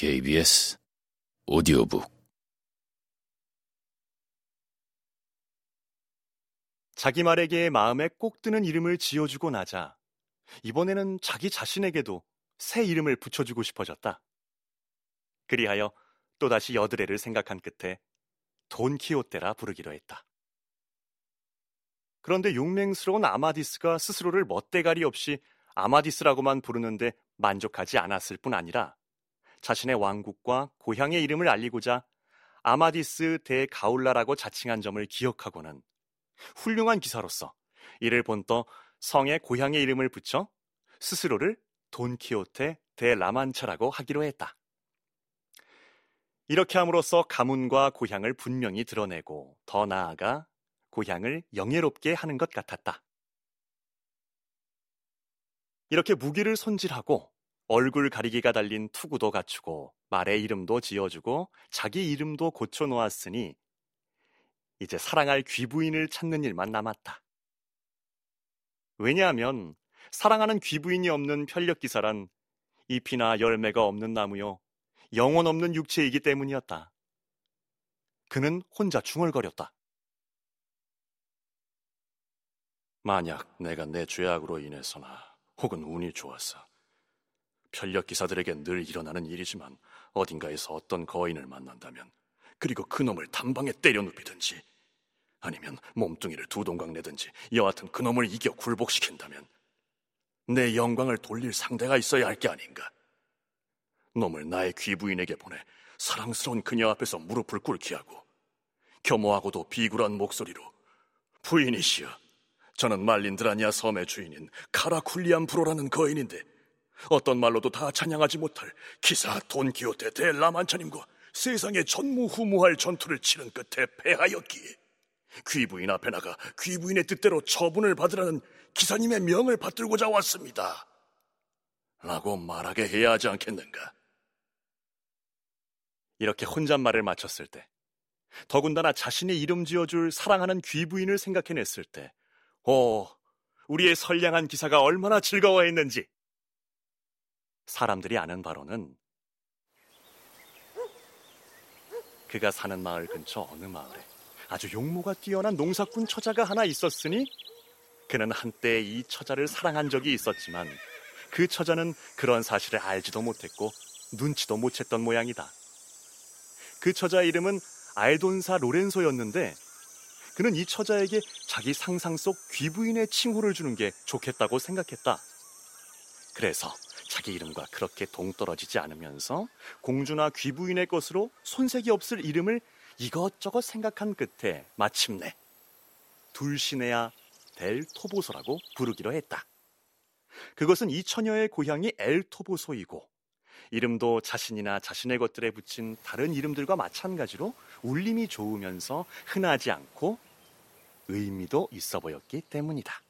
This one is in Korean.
KBS 오디오북 자기 말에게 마음에 꼭 드는 이름을 지어주고 나자 이번에는 자기 자신에게도 새 이름을 붙여주고 싶어졌다. 그리하여 또다시 여드레를 생각한 끝에 돈키호테라 부르기로 했다. 그런데 용맹스러운 아마디스가 스스로를 멋대가리 없이 아마디스라고만 부르는데 만족하지 않았을 뿐 아니라 자신의 왕국과 고향의 이름을 알리고자 아마디스 대 가울라라고 자칭한 점을 기억하고는 훌륭한 기사로서 이를 본떠 성의 고향의 이름을 붙여 스스로를 돈키호테 대 라만차라고 하기로 했다. 이렇게 함으로써 가문과 고향을 분명히 드러내고 더 나아가 고향을 영예롭게 하는 것 같았다. 이렇게 무기를 손질하고 얼굴 가리기가 달린 투구도 갖추고 말의 이름도 지어주고 자기 이름도 고쳐 놓았으니 이제 사랑할 귀부인을 찾는 일만 남았다. 왜냐하면 사랑하는 귀부인이 없는 편력기사란 잎이나 열매가 없는 나무요 영혼 없는 육체이기 때문이었다. 그는 혼자 중얼거렸다. 만약 내가 내 죄악으로 인해서나 혹은 운이 좋아서 편력 기사들에게 늘 일어나는 일이지만 어딘가에서 어떤 거인을 만난다면 그리고 그놈을 단방에 때려 눕히든지 아니면 몸뚱이를 두 동강 내든지 여하튼 그놈을 이겨 굴복시킨다면 내 영광을 돌릴 상대가 있어야 할 게 아닌가. 놈을 나의 귀부인에게 보내 사랑스러운 그녀 앞에서 무릎을 꿇게 하고 겸허하고도 비굴한 목소리로 부인이시여 저는 말린드라니아 섬의 주인인 카라쿨리안 브로라는 거인인데 어떤 말로도 다 찬양하지 못할 기사 돈키호테 대 라만차님과 세상에 전무후무할 전투를 치른 끝에 패하였기에 귀부인 앞에 나가 귀부인의 뜻대로 처분을 받으라는 기사님의 명을 받들고자 왔습니다. 라고 말하게 해야 하지 않겠는가? 이렇게 혼잣말을 마쳤을 때, 더군다나 자신의 이름 지어줄 사랑하는 귀부인을 생각해냈을 때, 오, 우리의 선량한 기사가 얼마나 즐거워했는지. 사람들이 아는 바로는 그가 사는 마을 근처 어느 마을에 아주 용모가 뛰어난 농사꾼 처자가 하나 있었으니 그는 한때 이 처자를 사랑한 적이 있었지만 그 처자는 그런 사실을 알지도 못했고 눈치도 못 챘던 모양이다. 그 처자의 이름은 알돈사 로렌소였는데 그는 이 처자에게 자기 상상 속 귀부인의 칭호를 주는 게 좋겠다고 생각했다. 그래서 자기 이름과 그렇게 동떨어지지 않으면서 공주나 귀부인의 것으로 손색이 없을 이름을 이것저것 생각한 끝에 마침내 둘시네아 델 토보소라고 부르기로 했다. 그것은 이 처녀의 고향이 엘 토보소이고 이름도 자신이나 자신의 것들에 붙인 다른 이름들과 마찬가지로 울림이 좋으면서 흔하지 않고 의미도 있어 보였기 때문이다.